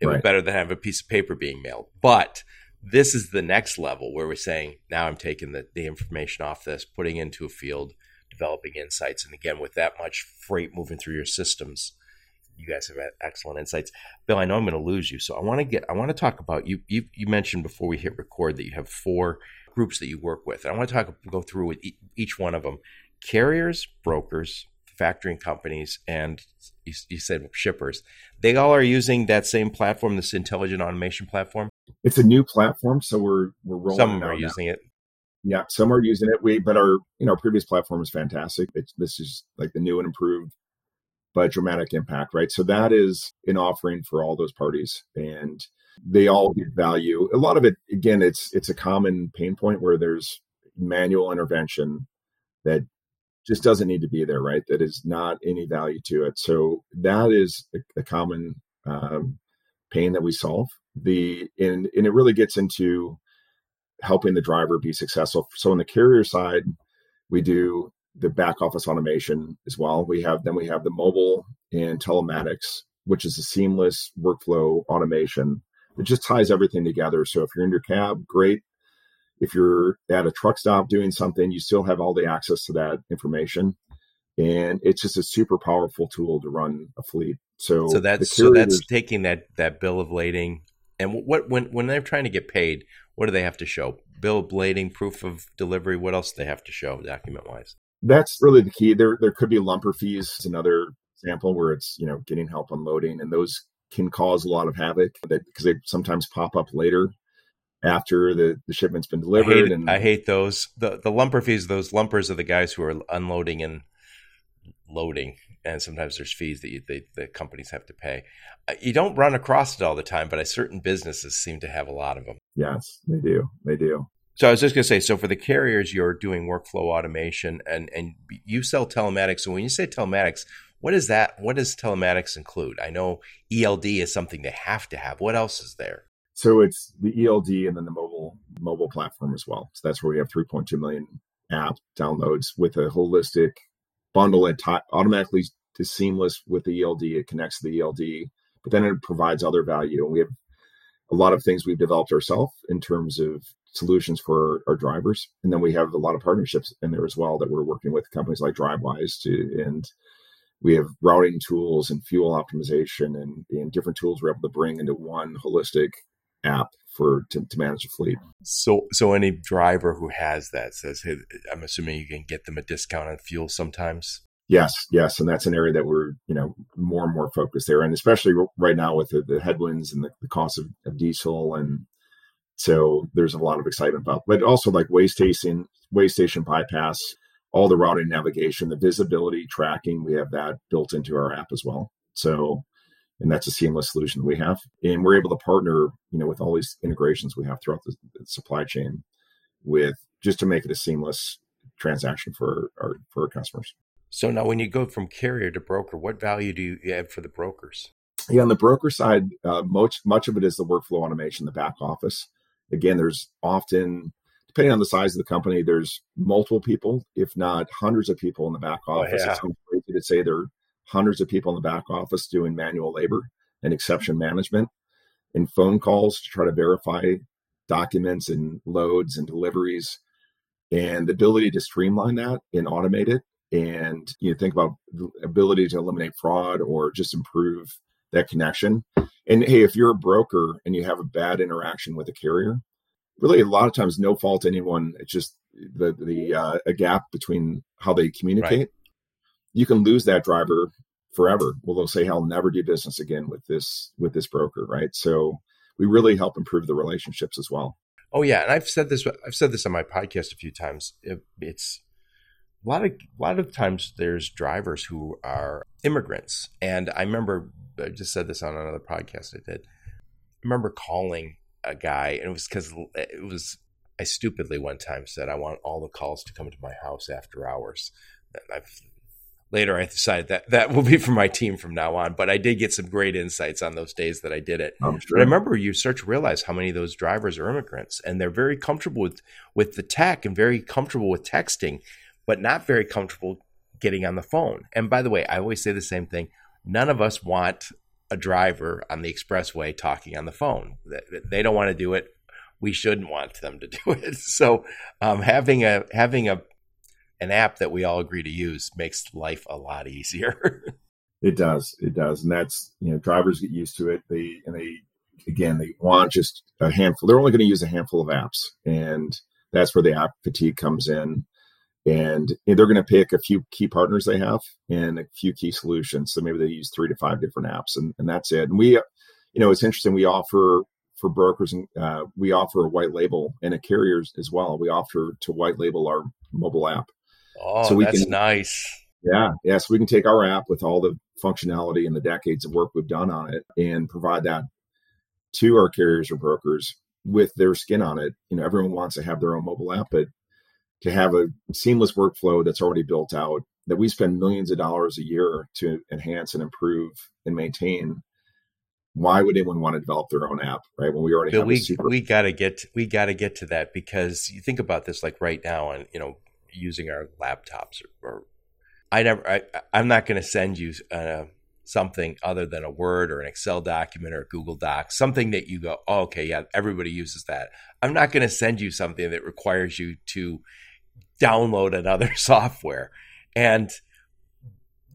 It right. was better than have a piece of paper being mailed. But this is the next level where we're saying, now I'm taking the, the information off this, putting into a field, developing insights. And again, with that much freight moving through your systems, you guys have excellent insights. Bill, I know I'm going to lose you, so I want to get I want to talk about you. You, you mentioned before we hit record that you have four groups that you work with. And I want to talk go through with each one of them: carriers, brokers, factoring companies, and you, you said shippers. They all are using that same platform, this intelligent automation platform. It's a new platform, so we're we're rolling. Some are using it. Yeah, some are using it. We but our you know previous platform is fantastic. It's, this is like the new and improved, but dramatic impact, right? So that is an offering for all those parties, and they all get value. A lot of it, again, it's it's a common pain point where there's manual intervention that just doesn't need to be there, right? That is not any value to it. So that is a, a common um, pain that we solve. The and and it really gets into helping the driver be successful. So on the carrier side, we do the back office automation as well. We have then we have the mobile and telematics, which is a seamless workflow automation it just ties everything together. So if you're in your cab, great. If you're at a truck stop doing something, you still have all the access to that information. And it's just a super powerful tool to run a fleet. So, so that's so that's taking that that bill of lading and what when when they're trying to get paid, what do they have to show? Bill of lading, proof of delivery. What else do they have to show document wise? That's really the key. There there could be lumper fees. It's another example where it's you know getting help unloading, and those can cause a lot of havoc that because they sometimes pop up later after the, the shipment's been delivered. I hate, and I hate those. The the lumper fees, those lumpers are the guys who are unloading and loading. And sometimes there's fees that you, they, the companies have to pay. Uh, you don't run across it all the time, but certain businesses seem to have a lot of them. Yes, they do. They do. So I was just going to say, so for the carriers, you're doing workflow automation, and and you sell telematics. So when you say telematics, what is that? What does telematics include? I know ELD is something they have to have. What else is there? So it's the ELD and then the mobile mobile platform as well. So that's where we have 3.2 million app downloads with a holistic bundle. It t- automatically is seamless with the ELD. It connects to the ELD, but then it provides other value. And we have a lot of things we've developed ourselves in terms of solutions for our drivers. And then we have a lot of partnerships in there as well that we're working with companies like Drivewyze to and we have routing tools and fuel optimization and, and different tools we're able to bring into one holistic app for to, to manage a fleet. So, so any driver who has that says, "Hey, I'm assuming you can get them a discount on fuel sometimes." Yes, yes, and that's an area that we're you know more and more focused there, and especially right now with the, the headwinds and the, the cost of, of, diesel, and so there's a lot of excitement about. But also like weigh station, weigh station bypass all the routing navigation, the visibility tracking, we have that built into our app as well. So, and that's a seamless solution that we have. And we're able to partner, you know, with all these integrations we have throughout the, supply chain with just to make it a seamless transaction for our for our customers. So now, when you go from carrier to broker, what value do you add for the brokers? Yeah, on the broker side, uh, much much of it is the workflow automation, the back office. Again, there's often depending on the size of the company, there's multiple people, if not hundreds of people in the back oh, office. Oh, yeah. It sounds crazy to say there are hundreds of people in the back office doing manual labor and exception management and phone calls to try to verify documents and loads and deliveries and the ability to streamline that and automate it and you know, think about the ability to eliminate fraud or just improve that connection and hey if you're a broker and you have a bad interaction with a carrier really a lot of times no fault to anyone. It's just the the uh, a gap between how they communicate. Right. You can lose that driver forever. Well, they'll say, "I'll never do business again with this with this broker." Right. So we really help improve the relationships as well. Oh yeah, and I've said this. I've said this on my podcast a few times. It, it's a lot of a lot of times there's drivers who are immigrants, and I remember I just said this on another podcast I did. I remember calling a guy, and it was because it was I stupidly one time said I want all the calls to come to my house after hours. I've later I decided that that will be for my team from now on. But I did get some great insights on those days that I did it. I'm sure. But I remember you start to realize how many of those drivers are immigrants, and they're very comfortable with with the tech and very comfortable with texting, but not very comfortable getting on the phone. And by the way, I always say the same thing: none of us want a driver on the expressway talking on the phone. They don't want to do it. We shouldn't want them to do it. So um, having a having a an app that we all agree to use makes life a lot easier. it does. It does. And that's, you know, drivers get used to it. They, and they, again, they want just a handful. They're only going to use a handful of apps. And that's where the app fatigue comes in. And they're going to pick a few key partners they have and a few key solutions. So maybe they use three to five different apps and, and that's it. And we, you know, it's interesting. We offer for brokers and uh, we offer a white label and a carriers as well. We offer to white label our mobile app. Oh, so we that's can, nice. Yeah, yeah. So we can take our app with all the functionality and the decades of work we've done on it and provide that to our carriers or brokers with their skin on it. You know, everyone wants to have their own mobile app, but to have a seamless workflow that's already built out that we spend millions of dollars a year to enhance and improve and maintain why would anyone want to develop their own app right when we already Bill, have we, super- we got to get we got to get to that because you think about this like right now and you know using our laptops or, or I never I, I'm not going to send you uh, something other than a Word or an Excel document or a Google Doc, something that you go, oh, okay, yeah, everybody uses that. I'm not going to send you something that requires you to download another software. And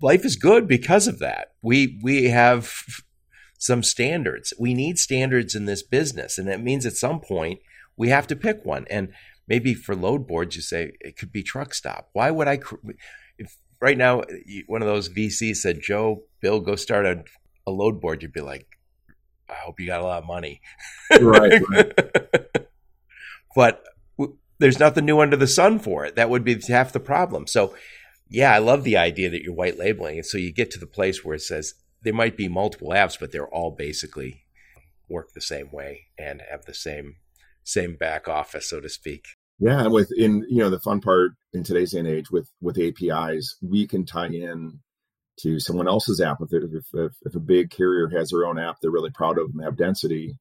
life is good because of that. We we have some standards. We need standards in this business, and it means at some point we have to pick one. And maybe for load boards, you say it could be Truckstop. Why would I? If right now one of those VCs said, "Joe, Bill, go start a, a load board," you'd be like, "I hope you got a lot of money." Right. right. but there's nothing new under the sun for it. That would be half the problem. So, yeah, I love the idea that you're white labeling it. So you get to the place where it says there might be multiple apps, but they're all basically work the same way and have the same same back office, so to speak. Yeah, and with in you know the fun part in today's day and age with with APIs, we can tie in to someone else's app. If, if, if, if a big carrier has their own app they're really proud of and have density,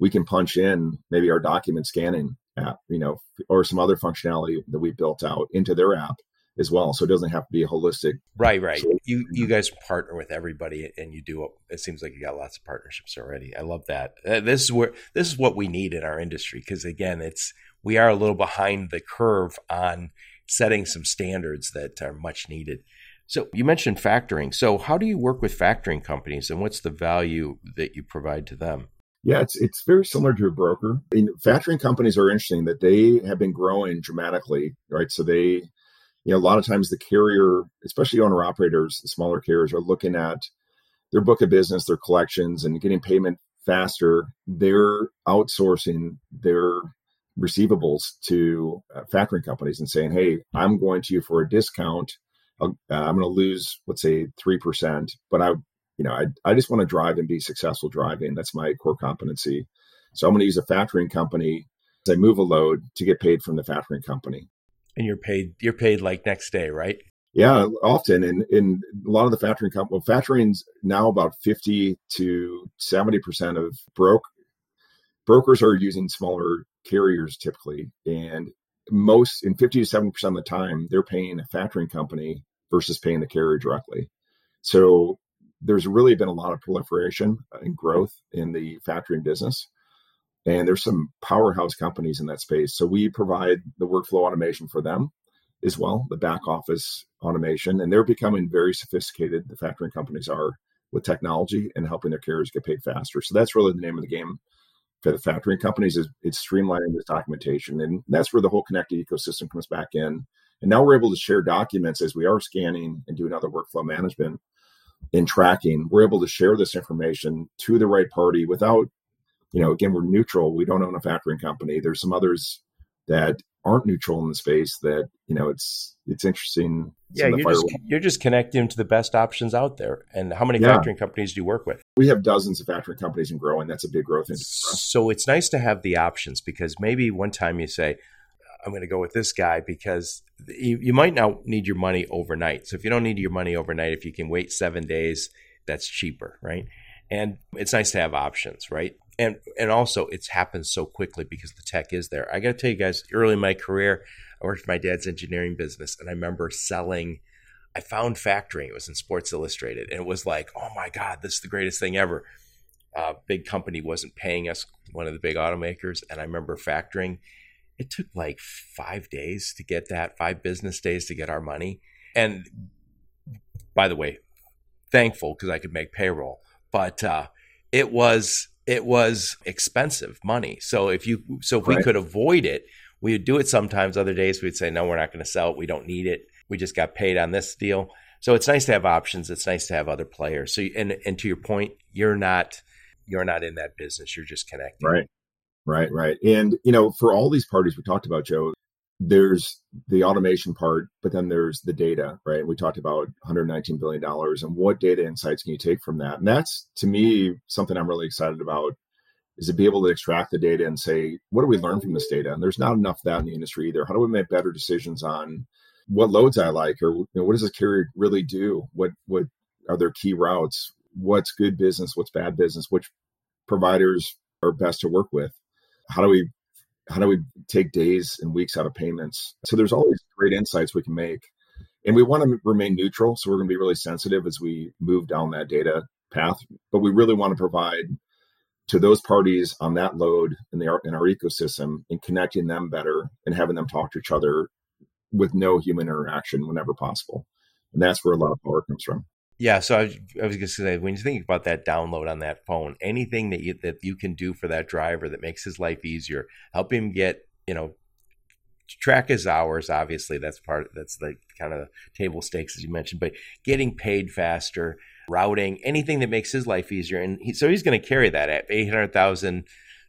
we can punch in maybe our document scanning app, you know, or some other functionality that we built out into their app as well. So it doesn't have to be a holistic. Right, right. You you guys partner with everybody, and you do. It seems like you got lots of partnerships already. I love that. Uh, this is where this is what we need in our industry because again, it's we are a little behind the curve on setting some standards that are much needed. So you mentioned factoring. So how do you work with factoring companies, and what's the value that you provide to them? Yeah, it's it's very similar to a broker. I mean, factoring companies are interesting that they have been growing dramatically, right? So they you know, a lot of times the carrier, especially owner operators, the smaller carriers are looking at their book of business, their collections, and getting payment faster. They're outsourcing their receivables to uh, factoring companies and saying, "Hey, I'm going to you for a discount. Uh, I'm going to lose, let's say, three percent, but I, you know, I, I just want to drive and be successful driving. That's my core competency. So I'm going to use a factoring company as I move a load to get paid from the factoring company and you're paid you're paid like next day, right? Yeah, often, and in a lot of the factoring companies, well, factoring's now about fifty to seventy percent of broke brokers are using smaller carriers typically, and most in fifty to seventy percent of the time, they're paying a factoring company versus paying the carrier directly. So there's really been a lot of proliferation and growth in the factoring business. And there's some powerhouse companies in that space. So we provide the workflow automation for them as well, the back office automation. And they're becoming very sophisticated, the factoring companies are with technology and helping their carriers get paid faster. So that's really the name of the game for the factoring companies is it's streamlining this documentation. And that's where the whole connected ecosystem comes back in. And now we're able to share documents as we are scanning and doing other workflow management and tracking. We're able to share this information to the right party without you know, again, we're neutral. We don't own a factoring company. There's some others that aren't neutral in the space that you know it's it's interesting yeah you're just, you're just connecting to the best options out there and how many yeah. factoring companies do you work with we have dozens of factoring companies and growing. That's a big growth industry. So it's nice to have the options because maybe one time you say, I'm going to go with this guy because you, you might not need your money overnight. So if you don't need your money overnight, if you can wait seven days, that's cheaper, right? And it's nice to have options, right? And and also it's happened so quickly because the tech is there. I got to tell you guys, early in my career, I worked for my dad's engineering business, and I remember selling. I found factoring. It was in Sports Illustrated, and it was like, oh my god, this is the greatest thing ever. Uh, big company wasn't paying us, one of the big automakers, and I remember factoring. It took like five days to get that, five business days to get our money. And by the way, thankful because I could make payroll, but uh, it was it was expensive money. So if you so if right. we could avoid it, we would do it sometimes. Other days we'd say, no, we're not going to sell it. We don't need it. We just got paid on this deal. So it's nice to have options. It's nice to have other players. So and and to your point, you're not you're not in that business. You're just connecting. Right. Right, right. And you know, for all these parties we talked about, Joe, there's the automation part, but then there's the data, right? We talked about 119 billion dollars and what data insights can you take from that? And that's to me something I'm really excited about is to be able to extract the data and say, what do we learn from this data? And there's not enough of that in the industry either. How do we make better decisions on what loads I like, or you know, what does this carrier really do? What what are their key routes? What's good business? What's bad business? Which providers are best to work with? How do we how do we take days and weeks out of payments? So there's these great insights we can make. And we want to remain neutral. So we're going to be really sensitive as we move down that data path. But we really want to provide to those parties on that load in, the, in our ecosystem and connecting them better and having them talk to each other with no human interaction whenever possible. And that's where a lot of power comes from. Yeah, so I was, I was going to say when you think about that download on that phone, anything that you that you can do for that driver that makes his life easier, help him get you know track his hours. Obviously, that's part that's the kind of table stakes as you mentioned, but getting paid faster, routing, anything that makes his life easier, and he, so he's going to carry that at eight hundred thousand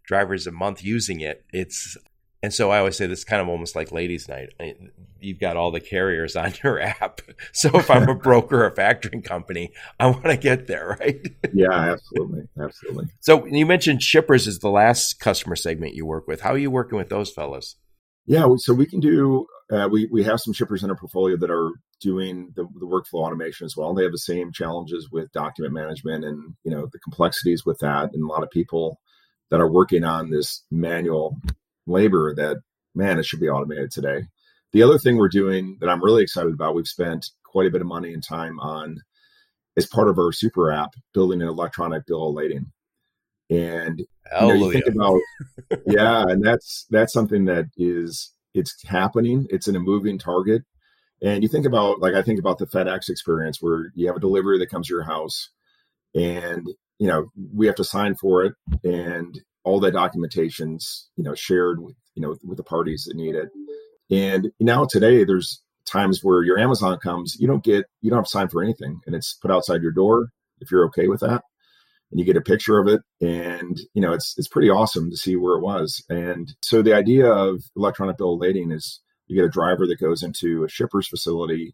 drivers a month using it. It's and so I always say this is kind of almost like ladies' night. You've got all the carriers on your app. So if I'm a broker or a factoring company, I want to get there, right? yeah, absolutely. Absolutely. So you mentioned shippers is the last customer segment you work with. How are you working with those fellows? Yeah, so we can do, uh, we, we have some shippers in our portfolio that are doing the, the workflow automation as well. They have the same challenges with document management and, you know, the complexities with that. And a lot of people that are working on this manual labor that man it should be automated today. The other thing we're doing that i'm really excited about we've spent quite a bit of money and time on as part of our super app building an electronic bill of lading. And you, know, you think about yeah and that's that's something that is it's happening. It's in a moving target. And you think about like i think about the fedex experience where you have a delivery that comes to your house and you know we have to sign for it. And all that documentation's you know shared with you know with the parties that need it. And now today there's times where your amazon comes you don't get you don't have sign for anything and it's put outside your door if you're okay with that. And you get a picture of it and you know it's it's pretty awesome to see where it was. And so the idea of electronic bill of lading is you get a driver that goes into a shipper's facility.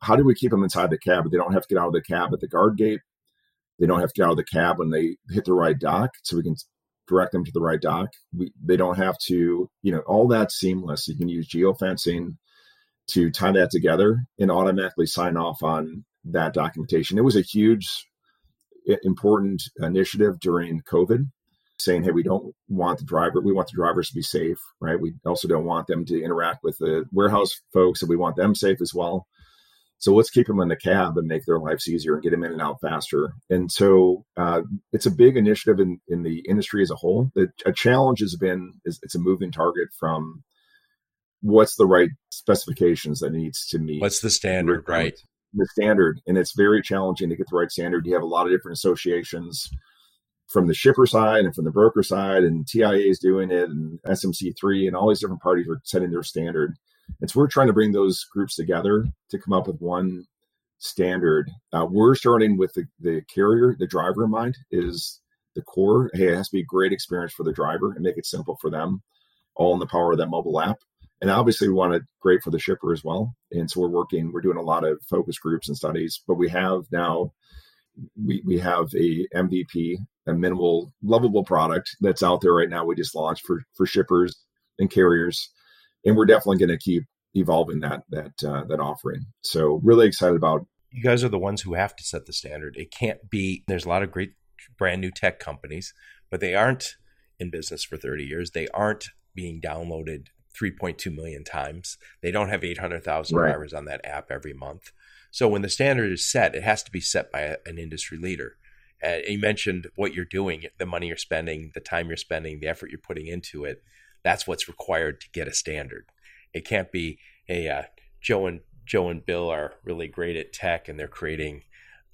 How do we keep them inside the cab? They don't have to get out of the cab at the guard gate they don't have to get out of the cab when they hit the right dock, so we can direct them to the right dock. We, they don't have to, you know, all that's seamless. You can use geofencing to tie that together and automatically sign off on that documentation. It was a huge, important initiative during COVID, saying, "Hey, we don't want the driver. We want the drivers to be safe, right? We also don't want them to interact with the warehouse folks, and we want them safe as well." So let's keep them in the cab and make their lives easier and get them in and out faster. And so uh, it's a big initiative in, in the industry as a whole. The, a challenge has been is it's a moving target from what's the right specifications that needs to meet. What's the standard, right? The standard, and it's very challenging to get the right standard. You have a lot of different associations from the shipper side and from the broker side, and TIA is doing it, and SMC3, and all these different parties are setting their standard and so we're trying to bring those groups together to come up with one standard. Uh, we're starting with the, the carrier, the driver in mind is the core. Hey, it has to be a great experience for the driver and make it simple for them, all in the power of that mobile app. And obviously, we want it great for the shipper as well. And so we're working, we're doing a lot of focus groups and studies, but we have now we, we have a MVP, a minimal lovable product that's out there right now. We just launched for for shippers and carriers, and we're definitely going to keep evolving that that uh, that offering. So really excited about. You guys are the ones who have to set the standard. It can't be. There's a lot of great brand new tech companies, but they aren't in business for 30 years. They aren't being downloaded 3.2 million times. They don't have 800,000 right. drivers on that app every month. So when the standard is set, it has to be set by a, an industry leader. And you mentioned what you're doing, the money you're spending, the time you're spending, the effort you're putting into it. That's what's required to get a standard. It can't be, hey, uh, Joe and Joe and Bill are really great at tech, and they're creating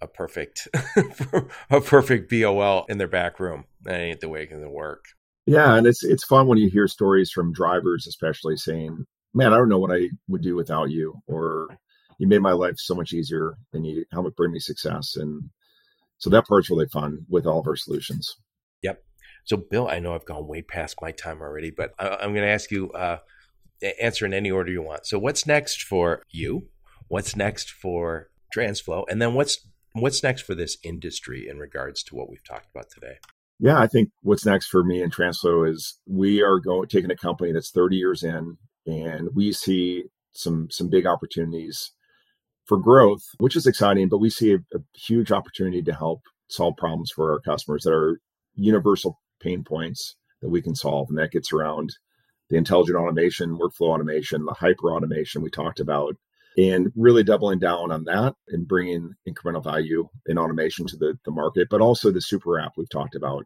a perfect a perfect BOL in their back room. That ain't the way it can work. Yeah, and it's it's fun when you hear stories from drivers, especially saying, "Man, I don't know what I would do without you," or "You made my life so much easier, and you helped bring me success." And so that part's really fun with all of our solutions. So, Bill, I know I've gone way past my time already, but I, am going to ask you uh, answer in any order you want. So, what's next for you? What's next for Transflo? And then what's what's next for this industry in regards to what we've talked about today? Yeah, I think what's next for me and Transflo is we are going taking a company that's 30 years in, and we see some some big opportunities for growth, which is exciting. But we see a, a huge opportunity to help solve problems for our customers that are universal pain points that we can solve, and that gets around the intelligent automation, workflow automation, the hyper automation we talked about, and really doubling down on that and bringing incremental value in automation to the, the market, but also the super app we've talked about.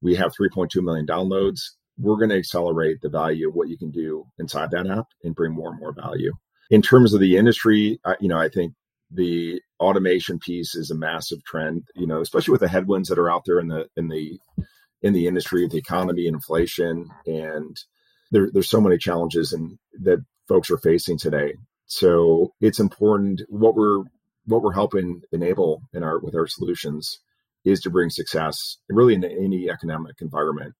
We have 3.2 million downloads. We're going to accelerate the value of what you can do inside that app and bring more and more value. In terms of the industry, you know, I think the automation piece is a massive trend, you know, especially with the headwinds that are out there in the in the in the industry, the economy, inflation, and there, there's so many challenges and that folks are facing today. So it's important what we're what we're helping enable in our with our solutions is to bring success really in any economic environment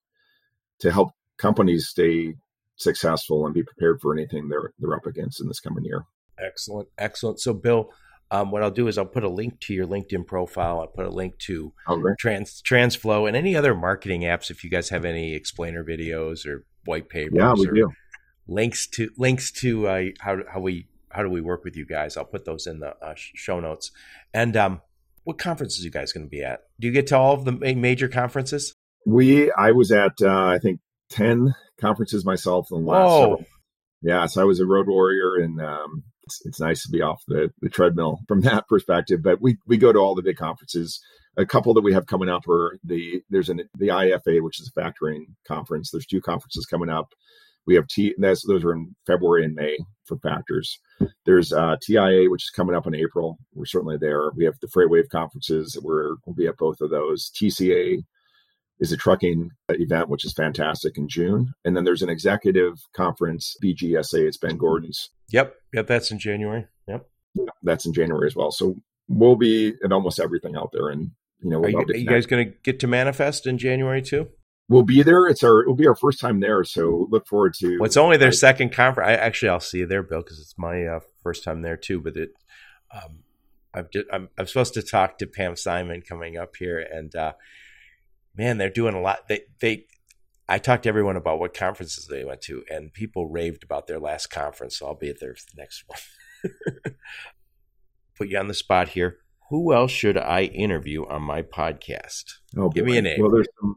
to help companies stay successful and be prepared for anything they're they're up against in this coming year. Excellent, excellent. So, Bill, um, what I'll do is I'll put a link to your LinkedIn profile. I'll put a link to okay. Trans Transflo and any other marketing apps. If you guys have any explainer videos or white papers, yeah, we do. Links to links to uh, how how we how do we work with you guys? I'll put those in the uh, show notes. And um, what conferences are you guys going to be at? Do you get to all of the major conferences? We, I was at, uh, I think, 10 conferences myself in the last Whoa. several. Yeah, so I was a road warrior and um, it's, it's nice to be off the, the treadmill from that perspective. But we, we go to all the big conferences. A couple that we have coming up are the, there's an, the IFA, which is a factoring conference. There's two conferences coming up. We have T, that's, those are in February and May for factors. There's uh, TIA, which is coming up in April. We're certainly there. We have the FreightWave conferences. We're, we'll be at both of those. TCA is a trucking event, which is fantastic in June. And then there's an executive conference, BGSA. It's Ben Gordon's. Yep. Yep. That's in January. Yep. That's in January as well. So we'll be at almost everything out there. And, you know, are you, are you guys going to get to manifest in January too? we'll be there. It's our it'll be our first time there, so look forward to. Well, it's only their I, second conference. I actually I'll see you there, Bill, because it's my uh, first time there too. But it, um, I'm, just, I'm I'm supposed to talk to Pam Simon coming up here, and uh, man, they're doing a lot. They they. I talked to everyone about what conferences they went to, and people raved about their last conference. So I'll be at their next one. Put you on the spot here. Who else should I interview on my podcast? Oh, Give boy. me a name. Well, there's some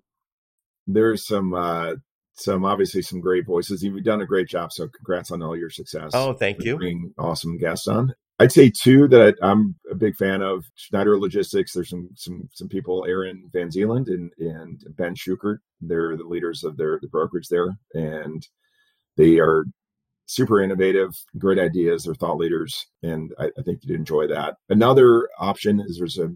there's some uh some obviously some great voices. You've done a great job, so congrats on all your success. Oh, thank you. Bringing awesome guests on. I'd say two that I'm a big fan of Schneider Logistics. There's some some some people, Erin Van Zeeland and and Ben Schukert. They're the leaders of their the brokerage there, and they are super innovative, great ideas. They're thought leaders, and I, I think you'd enjoy that. Another option is there's a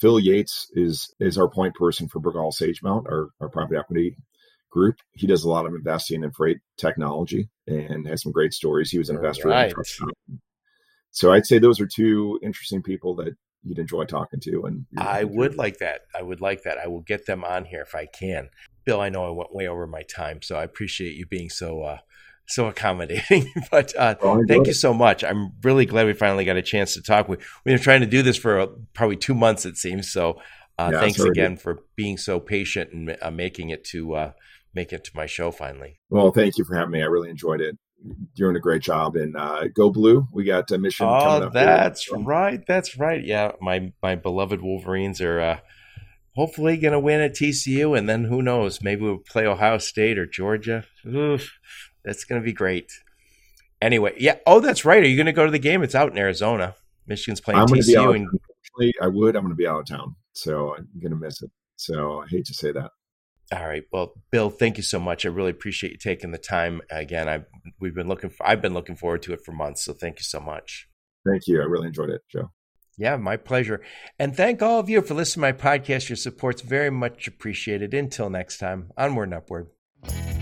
Phil Yates is is our point person for Bregal Sagemount, our, our private equity group. He does a lot of investing in freight technology and has some great stories. He was an investor. Right. So I'd say those are two interesting people that you'd enjoy talking to. And I would like that. I would like that. I will get them on here if I can. Bill, I know I went way over my time, so I appreciate you being so uh, so accommodating. but uh, thank you so much. I'm really glad we finally got a chance to talk. We, we've been trying to do this for uh, probably two months, it seems. So uh, yeah, thanks again for being so patient and uh, making it to uh, make it to my show finally. Well, thank you for having me. I really enjoyed it. You're doing a great job. And uh, go blue. We got a mission. Oh, that's here. right. That's right. Yeah, my my beloved Wolverines are hopefully going to win at TCU, and then who knows? Maybe we'll play Ohio State or Georgia. Oof, that's going to be great. Anyway, yeah. Oh, that's right. Are you going to go to the game? It's out in Arizona. Michigan's playing I'm TCU. And... I would. I'm going to be out of town, so I'm going to miss it. So I hate to say that. All right. Well, Bill, thank you so much. I really appreciate you taking the time. Again, I we've been looking for. I've been looking forward to it for months. So thank you so much. Thank you. I really enjoyed it, Joe. Yeah, my pleasure. And thank all of you for listening to my podcast. Your support's very much appreciated. Until next time, onward and upward.